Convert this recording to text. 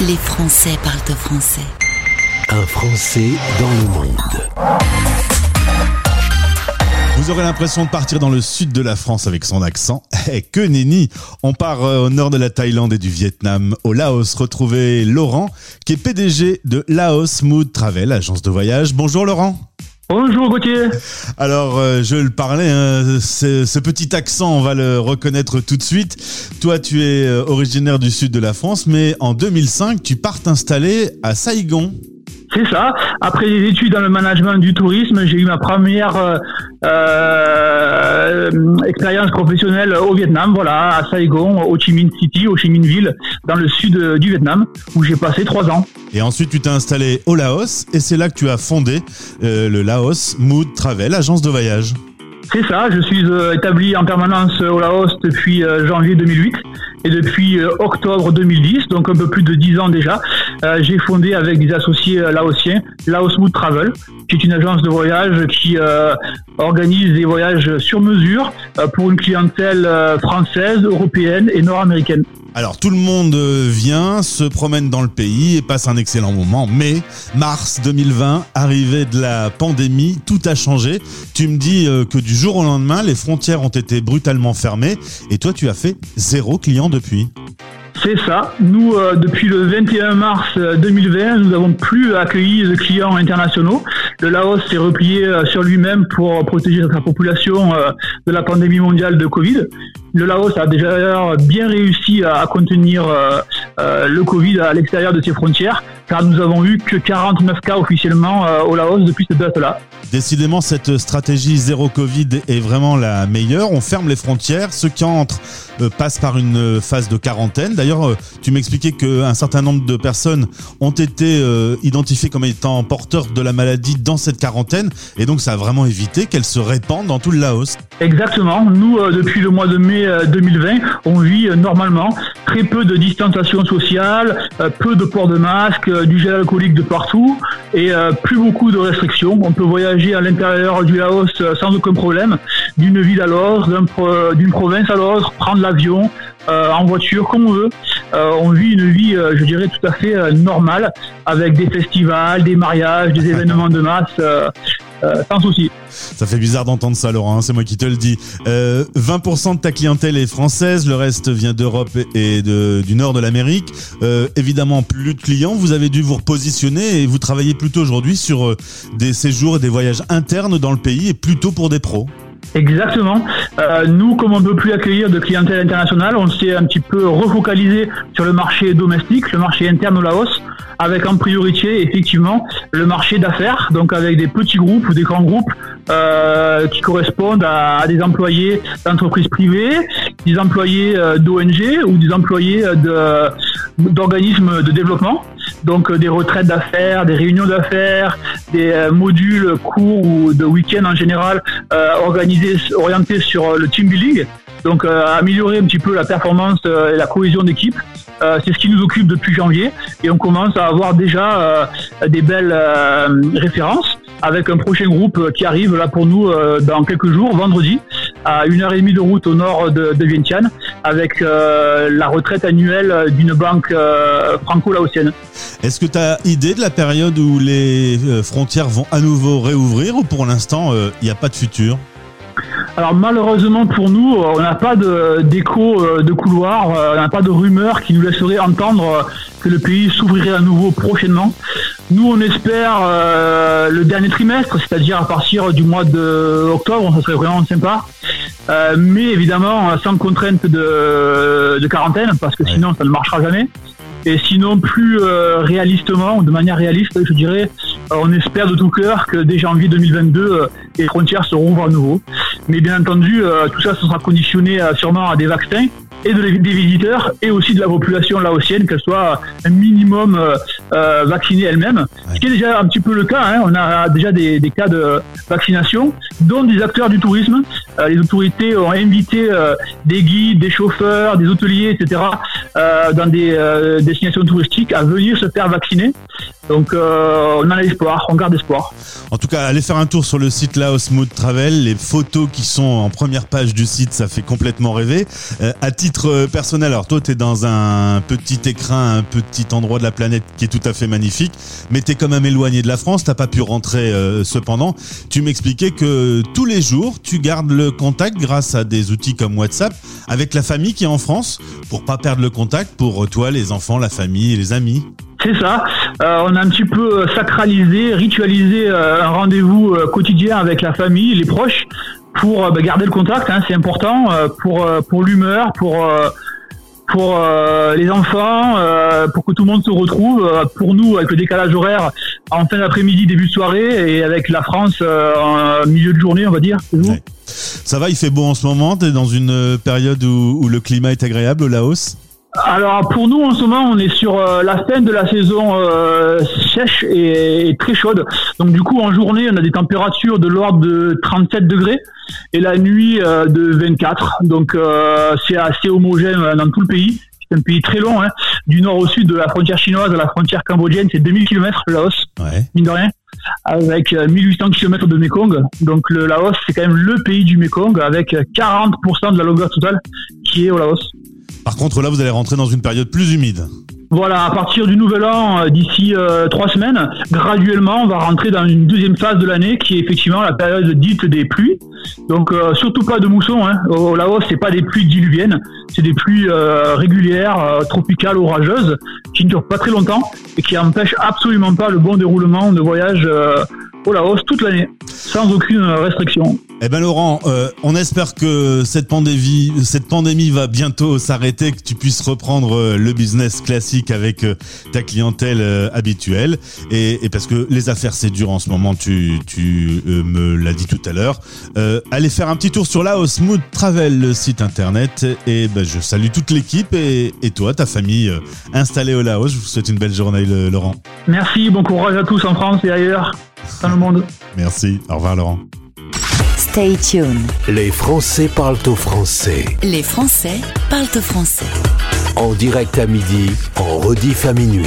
Les Français parlent au français. Un Français dans le monde. Vous aurez l'impression de partir dans le sud de la France avec son accent. Eh, que nenni On part euh, au nord de la Thaïlande et du Vietnam, au Laos, retrouver Laurent, qui est PDG de Laos Mood Travel, agence de voyage. Bonjour Laurent. Bonjour Gauthier. Alors, euh, je le parlais, hein, ce, petit accent, on va le reconnaître tout de suite. Toi, tu es euh, originaire du sud de la France, mais en 2005, tu pars t'installer à Saigon. C'est ça. Après des études dans le management du tourisme, j'ai eu ma première euh, euh, expérience professionnelle au Vietnam, voilà, à Saigon, Ho Chi Minh City, Ho Chi Minh Ville, dans le sud euh, du Vietnam, où j'ai passé trois ans. Et ensuite, tu t'es installé au Laos, et c'est là que tu as fondé euh, le Laos Mood Travel, agence de voyage. C'est ça, je suis établi en permanence au Laos depuis janvier 2008 et depuis octobre 2010, donc un peu plus de dix ans déjà, euh, j'ai fondé avec des associés euh, laotiens Laos Mood Travel, qui est une agence de voyage qui euh, organise des voyages sur mesure pour une clientèle française, européenne et nord-américaine. Alors tout le monde vient, se promène dans le pays et passe un excellent moment. Mais mars 2020, arrivée de la pandémie, tout a changé. Tu me dis que du jour au lendemain, les frontières ont été brutalement fermées et toi tu as fait zéro client depuis. C'est ça. Nous, euh, depuis le 21 mars euh, 2020, nous n'avons plus accueilli de clients internationaux. Le Laos s'est replié euh, sur lui-même pour protéger sa population euh, de la pandémie mondiale de Covid. Le Laos a déjà bien réussi à, contenir euh, euh, le Covid à l'extérieur de ses frontières, car nous avons eu que 49 cas officiellement euh, au Laos depuis cette date-là. Décidément, cette stratégie zéro Covid est vraiment la meilleure. On ferme les frontières. Ceux qui entrent euh, passent par une euh, phase de quarantaine. D'ailleurs, tu m'expliquais qu'un certain nombre de personnes ont été identifiées comme étant porteurs de la maladie dans cette quarantaine. Et donc, ça a vraiment évité qu'elle se répande dans tout le Laos. Exactement. Nous, euh, depuis le mois de mai euh, 2020, on vit euh, normalement très peu de distanciation sociale, euh, peu de port de masque, euh, du gel alcoolique de partout et euh, plus beaucoup de restrictions. On peut voyager à l'intérieur du Laos euh, sans aucun problème, d'une ville à l'autre, pro- d'une province à l'autre, prendre l'avion. euh, en voiture comme on veut. Euh, on vit une vie, euh, je dirais, tout à fait euh, normale, avec des festivals, des mariages, des événements de masse, euh, euh, sans souci. Ça fait bizarre d'entendre ça, Laurent. hein, c'est moi qui te le dis. Euh, 20% de ta clientèle est française, le reste vient d'Europe et de, du nord de l'Amérique. Euh, évidemment, plus de clients. Vous avez dû vous repositionner et vous travaillez plutôt aujourd'hui sur euh, des séjours et des voyages internes dans le pays et plutôt pour des pros. Exactement. Euh, nous, comme on ne peut plus accueillir de clientèle internationale, on s'est un petit peu refocalisé sur le marché domestique, le marché interne au Laos, avec en priorité effectivement le marché d'affaires, donc avec des petits groupes ou des grands groupes euh, qui correspondent à, des employés d'entreprises privées, des employés euh, d'ONG ou des employés euh, d'organismes de développement. Donc euh, des retraites d'affaires, des réunions d'affaires, des modules courts ou de week-end en général organisés, orientés sur le team building. Donc améliorer un petit peu la performance et la cohésion d'équipe. Euh, c'est ce qui nous occupe depuis janvier et on commence à avoir déjà euh, des belles euh, références avec un prochain groupe qui arrive là pour nous dans quelques jours, vendredi, à une heure et demie de route au nord de, de Vientiane, avec la retraite annuelle d'une banque franco-laotienne. Est-ce que tu as idée de la période où les frontières vont à nouveau réouvrir ou pour l'instant, il n'y a pas de futur? Alors malheureusement pour nous, euh, on n'a pas de- d'écho euh, de couloir, euh, on n'a pas de rumeur qui nous laisserait entendre que le pays s'ouvrirait à nouveau prochainement. Nous, on espère euh, le dernier trimestre, c'est-à-dire à partir du mois de octobre, ça serait vraiment sympa. Euh, mais évidemment, sans contrainte de, de quarantaine, parce que Ouais. sinon, ça ne marchera jamais. Et sinon, plus euh, réalistement, de manière réaliste, je dirais, on espère de tout cœur que dès janvier 2022, euh, les frontières se rouvrent à nouveau. Mais bien entendu, euh, tout ça, sera conditionné euh, sûrement à des vaccins et de, des visiteurs et aussi de la population laotienne, qu'elle soit un minimum euh, vaccinée elle-même. Ce qui est déjà un petit peu le cas. hein. On a déjà des, des cas de vaccination, dont des acteurs du tourisme les autorités ont invité des guides, des chauffeurs, des hôteliers, etc., dans des destinations touristiques à venir se faire vacciner. Donc euh, on a l'espoir, on garde espoir. En tout cas, allez faire un tour sur le site Laos Mood Travel. Les photos qui sont en première page du site, ça fait complètement rêver. Euh, à titre euh, personnel, alors toi, tu dans un petit écrin, un petit endroit de la planète qui est tout à fait magnifique, mais tu es quand même éloigné de la France, t'as pas pu rentrer euh, cependant. Tu m'expliquais que tous les jours, tu gardes le contact grâce à des outils comme WhatsApp avec la famille qui est en France pour pas perdre le contact pour toi, les enfants, la famille et les amis. C'est ça. Euh, on a un petit peu sacralisé, ritualisé euh, un rendez-vous euh, quotidien avec la famille, les proches, pour euh, bah, garder le contact. hein, c'est important euh, pour euh, pour l'humeur, pour euh, pour euh, les enfants, euh, pour que tout le monde se retrouve. Euh, pour nous, avec le décalage horaire, en fin d'après-midi, début de soirée, et avec la France euh, en milieu de journée, on va dire. Ça va, il fait beau en ce moment, tu es dans une euh, période où le climat est agréable au Laos? Alors pour nous en ce moment on est sur euh, la fin de la saison euh, sèche et, et très chaude. Donc du coup en journée on a des températures de l'ordre de 37 degrés et la nuit euh, de 24. Donc euh, c'est assez homogène euh, dans tout le pays. C'est un pays très long, hein. du nord au sud de la frontière chinoise à la frontière cambodgienne, c'est 2000 km le Laos, Ouais. mine de rien, avec euh, 1800 km de Mekong. Donc le Laos c'est quand même le pays du Mekong avec 40% de la longueur totale qui est au Laos. Par contre, là, vous allez rentrer dans une période plus humide. Voilà, à partir du nouvel an, euh, d'ici euh, trois semaines, graduellement, on va rentrer dans une deuxième phase de l'année qui est effectivement la période dite des pluies. Donc euh, surtout pas de mousson. Hein. Au Laos, c'est pas des pluies diluviennes, c'est des pluies régulières, tropicales, orageuses, qui ne durent pas très longtemps et qui empêchent absolument pas le bon déroulement de voyage au Laos toute l'année, sans aucune restriction. Eh ben Laurent, euh, on espère que cette pandémie, cette pandémie va bientôt s'arrêter, que tu puisses reprendre euh, le business classique avec euh, ta clientèle euh, habituelle. Et, et parce que les affaires c'est dur en ce moment, tu, tu euh, me l'as dit tout à l'heure. Euh, allez faire un petit tour sur Laos Mood Travel, le site internet. Et ben, je salue toute l'équipe et, et toi, ta famille installée au Laos. Je vous souhaite une belle journée, Laurent. Merci, bon courage à tous en France et ailleurs, dans le monde. Merci. Au revoir, Laurent. Stay tuned. Les Français parlent au français. Les Français parlent au français. En direct à midi, en rediff à minuit.